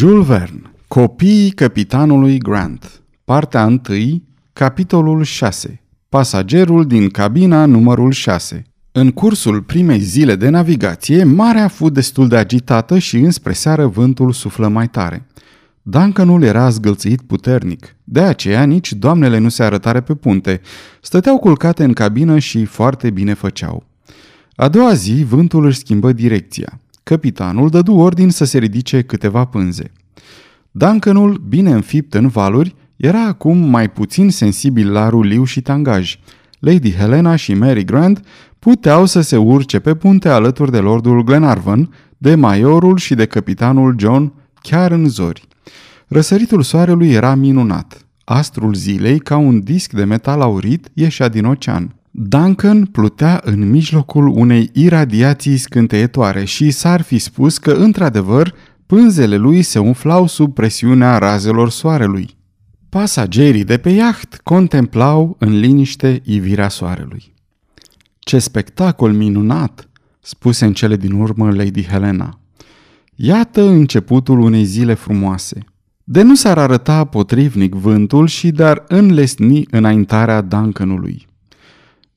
Jules Verne Copiii capitanului Grant Partea 1 Capitolul 6 Pasagerul din cabina numărul 6 În cursul primei zile de navigație, marea a fost destul de agitată și înspre seară vântul suflă mai tare. Duncanul era zgâlțit puternic. De aceea nici doamnele nu se arătare pe punte. Stăteau culcate în cabină și foarte bine făceau. A doua zi, vântul își schimbă direcția. Capitanul dădu ordin să se ridice câteva pânze. Duncanul, bine înfipt în valuri, era acum mai puțin sensibil la ruliu și tangaj. Lady Helena și Mary Grant puteau să se urce pe punte alături de lordul Glenarvan, de maiorul și de capitanul John, chiar în zori. Răsăritul soarelui era minunat. Astrul zilei, ca un disc de metal aurit, ieșea din ocean. Duncan plutea în mijlocul unei iradiații scânteietoare și s-ar fi spus că, într-adevăr, pânzele lui se umflau sub presiunea razelor soarelui. Pasagerii de pe iaht contemplau în liniște ivirea soarelui. Ce spectacol minunat!" spuse în cele din urmă Lady Helena. Iată începutul unei zile frumoase. De nu s-ar arăta potrivnic vântul și dar înlesni înaintarea Duncanului.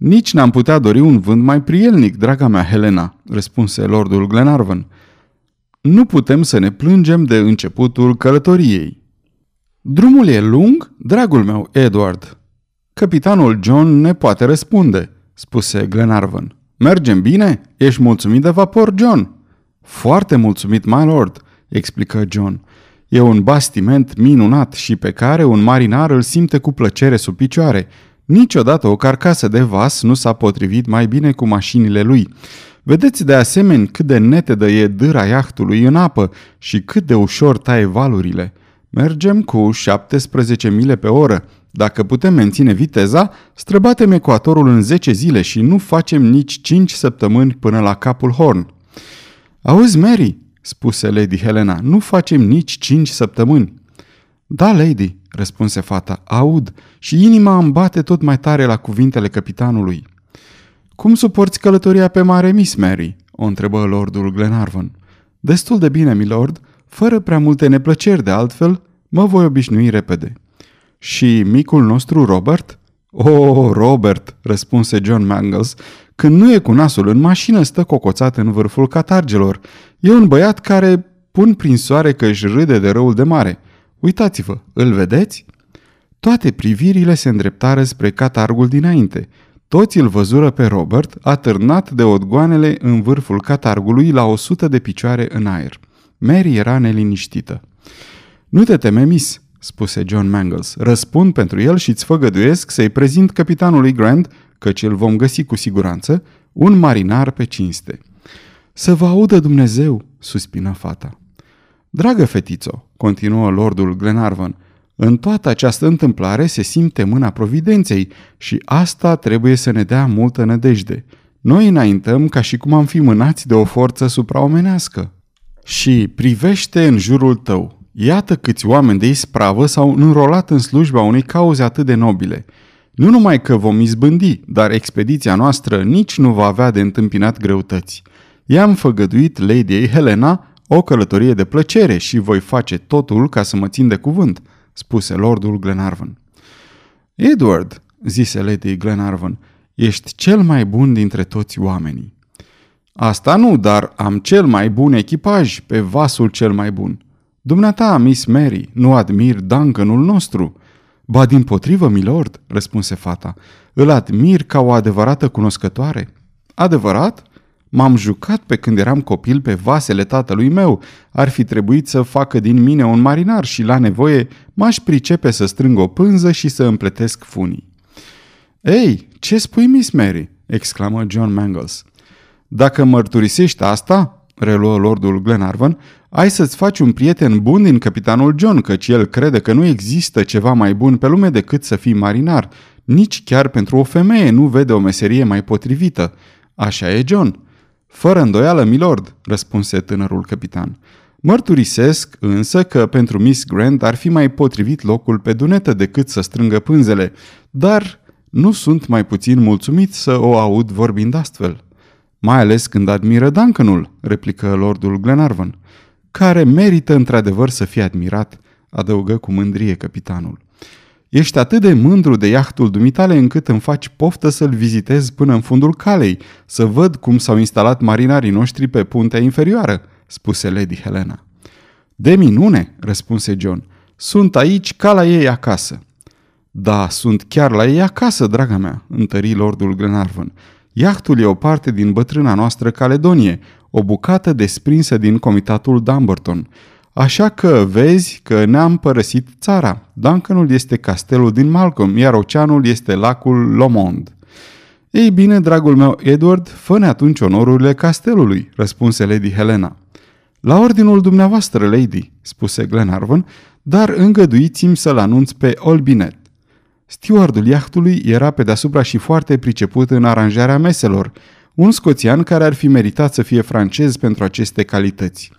Nici n-am putea dori un vânt mai prielnic, draga mea Helena, răspunse lordul Glenarvan. Nu putem să ne plângem de începutul călătoriei. Drumul e lung, dragul meu, Edward. Capitanul John ne poate răspunde, spuse Glenarvan. Mergem bine? Ești mulțumit de vapor, John? Foarte mulțumit, my lord, explică John. E un bastiment minunat și pe care un marinar îl simte cu plăcere sub picioare. Niciodată o carcasă de vas nu s-a potrivit mai bine cu mașinile lui. Vedeți de asemenea cât de netedă e dâra iahtului în apă și cât de ușor taie valurile. Mergem cu 17 mile pe oră. Dacă putem menține viteza, străbatem ecuatorul în 10 zile și nu facem nici 5 săptămâni până la capul Horn. Auzi, Mary, spuse Lady Helena, nu facem nici 5 săptămâni. Da, lady, răspunse fata, aud și inima îmi bate tot mai tare la cuvintele capitanului. Cum suporți călătoria pe mare, Miss Mary?" o întrebă lordul Glenarvan. Destul de bine, milord, fără prea multe neplăceri de altfel, mă voi obișnui repede. Și micul nostru Robert?" Oh, Robert," răspunse John Mangles, când nu e cu nasul în mașină, stă cocoțat în vârful catargelor. E un băiat care pun prin soare că își râde de răul de mare. Uitați-vă, îl vedeți?" Toate privirile se îndreptară spre catargul dinainte. Toți îl văzură pe Robert, atârnat de odgoanele în vârful catargului la o sută de picioare în aer. Mary era neliniștită. Nu te teme, miss, spuse John Mangles. Răspund pentru el și îți făgăduiesc să-i prezint capitanului Grant, căci îl vom găsi cu siguranță, un marinar pe cinste. Să vă audă Dumnezeu, suspină fata. Dragă fetițo, continuă lordul Glenarvan, în toată această întâmplare se simte mâna providenței și asta trebuie să ne dea multă nădejde. Noi înaintăm ca și cum am fi mânați de o forță supraomenească. Și privește în jurul tău. Iată câți oameni de ispravă s-au înrolat în slujba unei cauze atât de nobile. Nu numai că vom izbândi, dar expediția noastră nici nu va avea de întâmpinat greutăți. I-am făgăduit Lady Helena o călătorie de plăcere și voi face totul ca să mă țin de cuvânt – spuse lordul Glenarvan. Edward, zise Lady Glenarvan, ești cel mai bun dintre toți oamenii. Asta nu, dar am cel mai bun echipaj pe vasul cel mai bun. Dumneata, Miss Mary, nu admir Duncanul nostru. Ba din potrivă, milord, răspunse fata, îl admir ca o adevărată cunoscătoare. Adevărat? M-am jucat pe când eram copil pe vasele tatălui meu. Ar fi trebuit să facă din mine un marinar și la nevoie m-aș pricepe să strâng o pânză și să împletesc funii. Ei, ce spui, Miss Mary?" exclamă John Mangles. Dacă mărturisești asta, reluă lordul Glenarvan, ai să-ți faci un prieten bun din capitanul John, căci el crede că nu există ceva mai bun pe lume decât să fii marinar. Nici chiar pentru o femeie nu vede o meserie mai potrivită. Așa e John. Fără îndoială, milord, răspunse tânărul capitan. Mărturisesc însă că pentru Miss Grant ar fi mai potrivit locul pe dunetă decât să strângă pânzele, dar nu sunt mai puțin mulțumit să o aud vorbind astfel. Mai ales când admiră Duncanul, replică lordul Glenarvan. care merită într-adevăr să fie admirat, adăugă cu mândrie capitanul. Ești atât de mândru de iahtul dumitale încât îmi faci poftă să-l vizitez până în fundul calei, să văd cum s-au instalat marinarii noștri pe puntea inferioară, spuse Lady Helena. De minune, răspunse John. Sunt aici ca la ei acasă. Da, sunt chiar la ei acasă, draga mea, întări lordul Glenarvan. Iahtul e o parte din bătrâna noastră Caledonie, o bucată desprinsă din comitatul Dumbarton. Așa că vezi că ne-am părăsit țara. Duncanul este castelul din Malcolm, iar oceanul este lacul Lomond. Ei bine, dragul meu Edward, fă atunci onorurile castelului, răspunse Lady Helena. La ordinul dumneavoastră, lady, spuse Glenarvan, dar îngăduiți-mi să-l anunț pe Olbinet. Stewardul iahtului era pe deasupra și foarte priceput în aranjarea meselor, un scoțian care ar fi meritat să fie francez pentru aceste calități.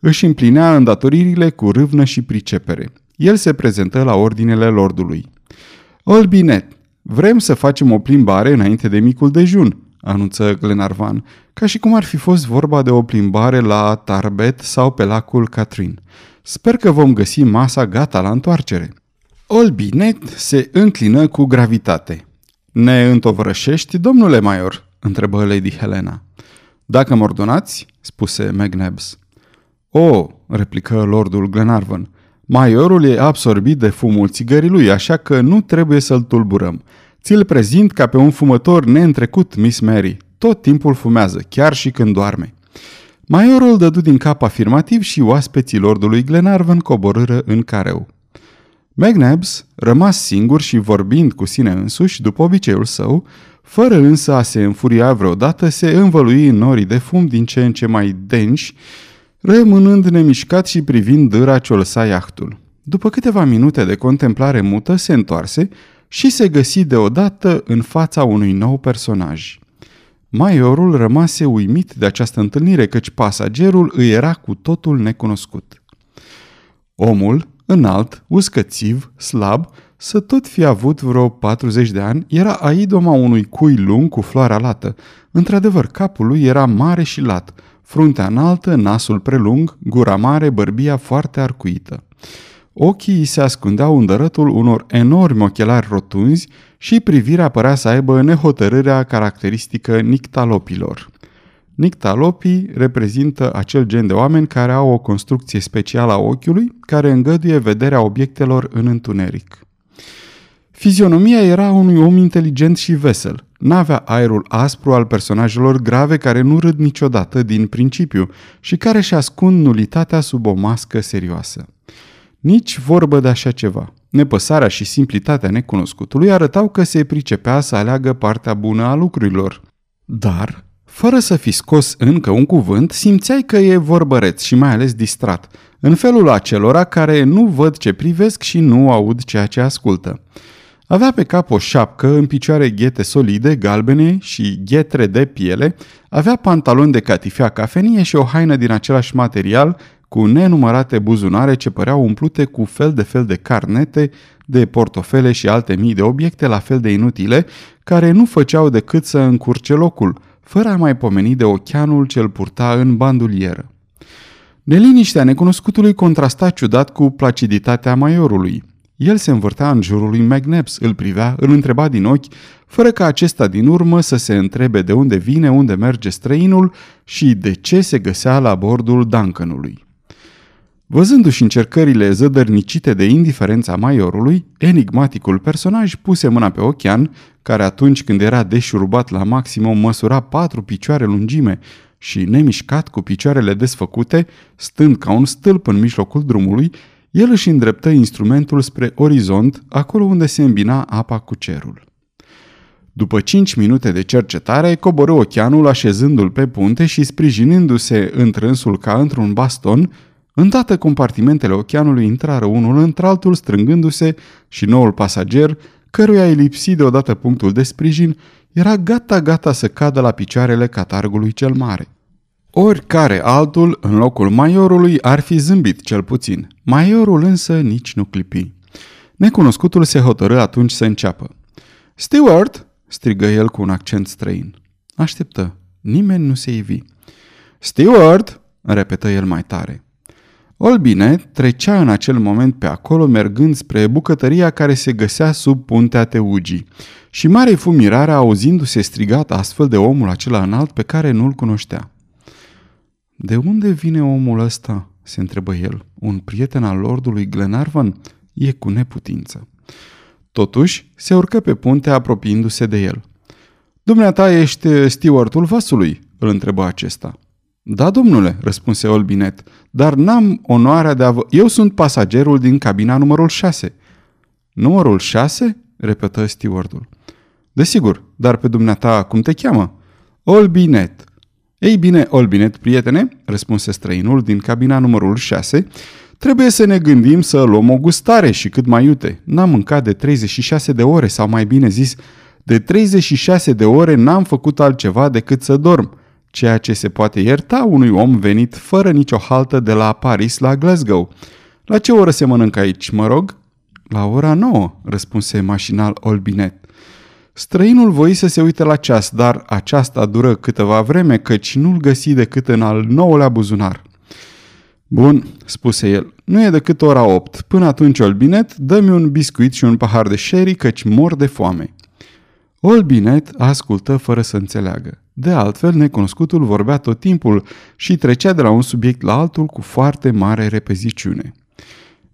Își împlinea îndatoririle cu râvnă și pricepere. El se prezentă la ordinele lordului. Olbinet, vrem să facem o plimbare înainte de micul dejun, anunță Glenarvan, ca și cum ar fi fost vorba de o plimbare la Tarbet sau pe lacul Catherine. Sper că vom găsi masa gata la întoarcere. Olbinet se înclină cu gravitate. Ne întovărășești, domnule Maior?" întrebă Lady Helena. Dacă mă ordonați?" spuse McNabbs. O, replică lordul Glenarvan, Maiorul e absorbit de fumul țigării lui, așa că nu trebuie să-l tulburăm. Ți-l prezint ca pe un fumător neîntrecut, Miss Mary. Tot timpul fumează, chiar și când doarme. Maiorul dădu din cap afirmativ și oaspeții lordului Glenarvan coborâră în careu. McNabbs, rămas singur și vorbind cu sine însuși, după obiceiul său, fără însă a se înfuria vreodată, se învălui în norii de fum din ce în ce mai denși, rămânând nemișcat și privind dâra ce o lăsa iahtul. După câteva minute de contemplare mută, se întoarse și se găsi deodată în fața unui nou personaj. Maiorul rămase uimit de această întâlnire, căci pasagerul îi era cu totul necunoscut. Omul, înalt, uscățiv, slab, să tot fi avut vreo 40 de ani, era aidoma unui cui lung cu floarea lată. Într-adevăr, capul lui era mare și lat, fruntea înaltă, nasul prelung, gura mare, bărbia foarte arcuită. Ochii se ascundeau în dărătul unor enormi ochelari rotunzi și privirea părea să aibă nehotărârea caracteristică nictalopilor. Nictalopii reprezintă acel gen de oameni care au o construcție specială a ochiului care îngăduie vederea obiectelor în întuneric. Fizionomia era unui om inteligent și vesel. N-avea aerul aspru al personajelor grave care nu râd niciodată din principiu și care și ascund nulitatea sub o mască serioasă. Nici vorbă de așa ceva. Nepăsarea și simplitatea necunoscutului arătau că se pricepea să aleagă partea bună a lucrurilor. Dar, fără să fi scos încă un cuvânt, simțeai că e vorbăreț și mai ales distrat, în felul acelora care nu văd ce privesc și nu aud ceea ce ascultă. Avea pe cap o șapcă, în picioare ghete solide, galbene și ghetre de piele, avea pantaloni de catifea cafenie și o haină din același material, cu nenumărate buzunare ce păreau umplute cu fel de fel de carnete, de portofele și alte mii de obiecte la fel de inutile, care nu făceau decât să încurce locul, fără a mai pomeni de ocheanul ce-l purta în bandulieră. Neliniștea necunoscutului contrasta ciudat cu placiditatea maiorului. El se învârtea în jurul lui McNabbs, îl privea, îl întreba din ochi, fără ca acesta din urmă să se întrebe de unde vine, unde merge străinul și de ce se găsea la bordul Duncanului. Văzându-și încercările zădărnicite de indiferența maiorului, enigmaticul personaj puse mâna pe ochean, care atunci când era deșurubat la maximum măsura patru picioare lungime și nemișcat cu picioarele desfăcute, stând ca un stâlp în mijlocul drumului, el își îndreptă instrumentul spre orizont, acolo unde se îmbina apa cu cerul. După cinci minute de cercetare, coborâ ocheanul așezându-l pe punte și sprijinându-se întrânsul ca într-un baston, Îndată compartimentele oceanului intrară unul într-altul strângându-se și noul pasager, căruia îi lipsi deodată punctul de sprijin, era gata-gata să cadă la picioarele catargului cel mare. Oricare altul, în locul maiorului, ar fi zâmbit cel puțin. Maiorul însă nici nu clipi. Necunoscutul se hotărâ atunci să înceapă. Stewart!" strigă el cu un accent străin. Așteptă. Nimeni nu se ivi. Stewart!" repetă el mai tare. Olbine trecea în acel moment pe acolo mergând spre bucătăria care se găsea sub puntea Teugii. Și mare fu mirarea auzindu-se strigat astfel de omul acela înalt pe care nu-l cunoștea. De unde vine omul ăsta?" se întrebă el. Un prieten al lordului Glenarvan? E cu neputință. Totuși, se urcă pe punte apropiindu-se de el. Dumneata ești stewardul vasului?" îl întrebă acesta. Da, domnule, răspunse Olbinet, dar n-am onoarea de a vă... Eu sunt pasagerul din cabina numărul 6. Numărul 6? repetă stewardul. Desigur, dar pe dumneata cum te cheamă? Olbinet. Ei bine, Olbinet, prietene, răspunse străinul din cabina numărul 6, trebuie să ne gândim să luăm o gustare și cât mai iute. N-am mâncat de 36 de ore, sau mai bine zis, de 36 de ore n-am făcut altceva decât să dorm, ceea ce se poate ierta unui om venit fără nicio haltă de la Paris la Glasgow. La ce oră se mănâncă aici, mă rog? La ora nouă, răspunse mașinal Olbinet. Străinul voi să se uite la ceas, dar aceasta dură câteva vreme, căci nu-l găsi decât în al nouălea buzunar. Bun, spuse el, nu e decât ora opt. Până atunci, Olbinet, dă-mi un biscuit și un pahar de sherry, căci mor de foame. Olbinet ascultă fără să înțeleagă. De altfel, necunoscutul vorbea tot timpul și trecea de la un subiect la altul cu foarte mare repeziciune.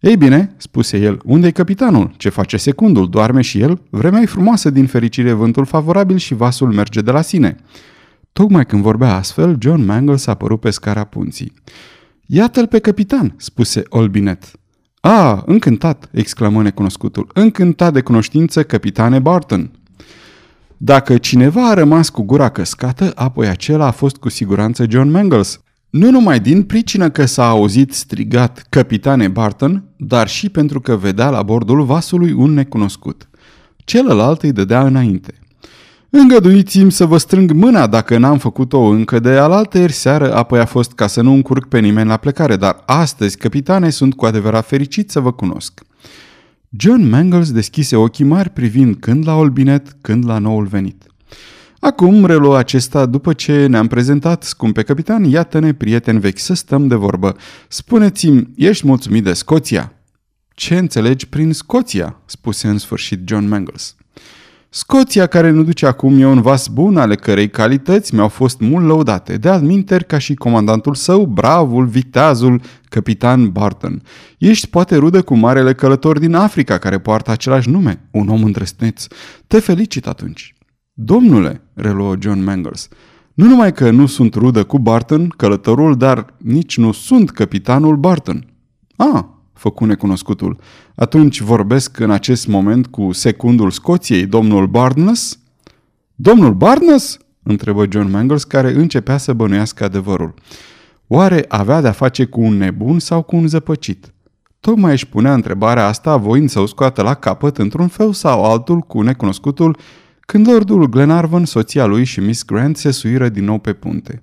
Ei bine, spuse el, unde e capitanul? Ce face secundul? Doarme și el? Vremea e frumoasă din fericire, vântul favorabil și vasul merge de la sine. Tocmai când vorbea astfel, John Mangles a apărut pe scara punții. Iată-l pe capitan, spuse Olbinet. A, încântat, exclamă necunoscutul. Încântat de cunoștință, capitane Barton. Dacă cineva a rămas cu gura căscată, apoi acela a fost cu siguranță John Mangles, nu numai din pricină că s-a auzit strigat Capitane Barton, dar și pentru că vedea la bordul vasului un necunoscut. Celălalt îi dădea înainte. Îngăduiți-mi să vă strâng mâna dacă n-am făcut-o încă de alaltă ieri seară, apoi a fost ca să nu încurc pe nimeni la plecare, dar astăzi, capitane, sunt cu adevărat fericit să vă cunosc. John Mangles deschise ochii mari privind când la Olbinet, când la noul venit. Acum reluă acesta după ce ne-am prezentat, scumpe capitan, iată-ne, prieteni vechi, să stăm de vorbă. Spuneți-mi, ești mulțumit de Scoția? Ce înțelegi prin Scoția? spuse în sfârșit John Mangles. Scoția care nu duce acum e un vas bun ale cărei calități mi-au fost mult lăudate, de alminter ca și comandantul său, bravul, viteazul, capitan Barton. Ești poate rudă cu marele călător din Africa care poartă același nume, un om îndrăsneț. Te felicit atunci. Domnule, reluă John Mangles, nu numai că nu sunt rudă cu Barton, călătorul, dar nici nu sunt capitanul Barton. Ah, făcu necunoscutul. Atunci vorbesc în acest moment cu secundul Scoției, domnul Barnes? Domnul Barnes? întrebă John Mangles, care începea să bănuiască adevărul. Oare avea de-a face cu un nebun sau cu un zăpăcit? Tocmai își punea întrebarea asta voind să o scoată la capăt într-un fel sau altul cu necunoscutul când lordul Glenarvan, soția lui și Miss Grant se suiră din nou pe punte.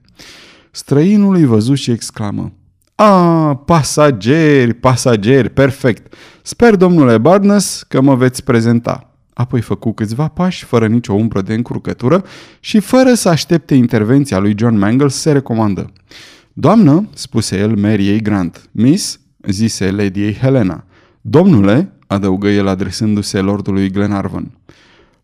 Străinul îi văzut și exclamă. A, pasageri, pasageri, perfect. Sper, domnule Barnes, că mă veți prezenta. Apoi făcu câțiva pași, fără nicio umbră de încurcătură și fără să aștepte intervenția lui John Mangles, se recomandă. Doamnă, spuse el Mariei Grant. Miss, zise Lady Helena. Domnule, adăugă el adresându-se lordului Glenarvan.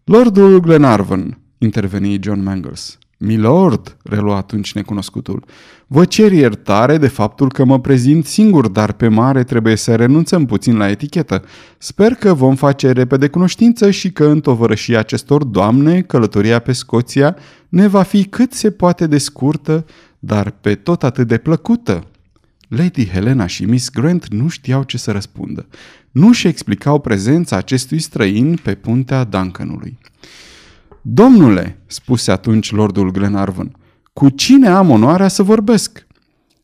Lordul Glenarvan, interveni John Mangles. Milord, relua atunci necunoscutul, vă cer iertare de faptul că mă prezint singur, dar pe mare trebuie să renunțăm puțin la etichetă. Sper că vom face repede cunoștință și că în tovărășia acestor doamne, călătoria pe Scoția ne va fi cât se poate de scurtă, dar pe tot atât de plăcută. Lady Helena și Miss Grant nu știau ce să răspundă. Nu și explicau prezența acestui străin pe puntea Duncanului. Domnule, spuse atunci lordul Glenarvan, cu cine am onoarea să vorbesc?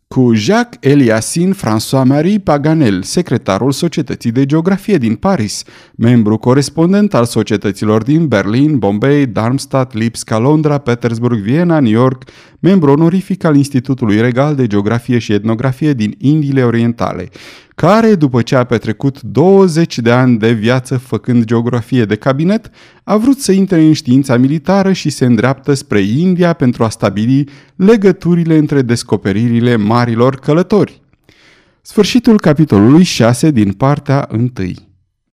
Cu Jacques Eliasin François-Marie Paganel, secretarul Societății de Geografie din Paris, membru corespondent al societăților din Berlin, Bombay, Darmstadt, Lipska, Londra, Petersburg, Viena, New York, membru onorific al Institutului Regal de Geografie și Etnografie din Indiile Orientale, care, după ce a petrecut 20 de ani de viață făcând geografie de cabinet, a vrut să intre în știința militară și se îndreaptă spre India pentru a stabili legăturile între descoperirile marilor călători. Sfârșitul capitolului 6 din partea 1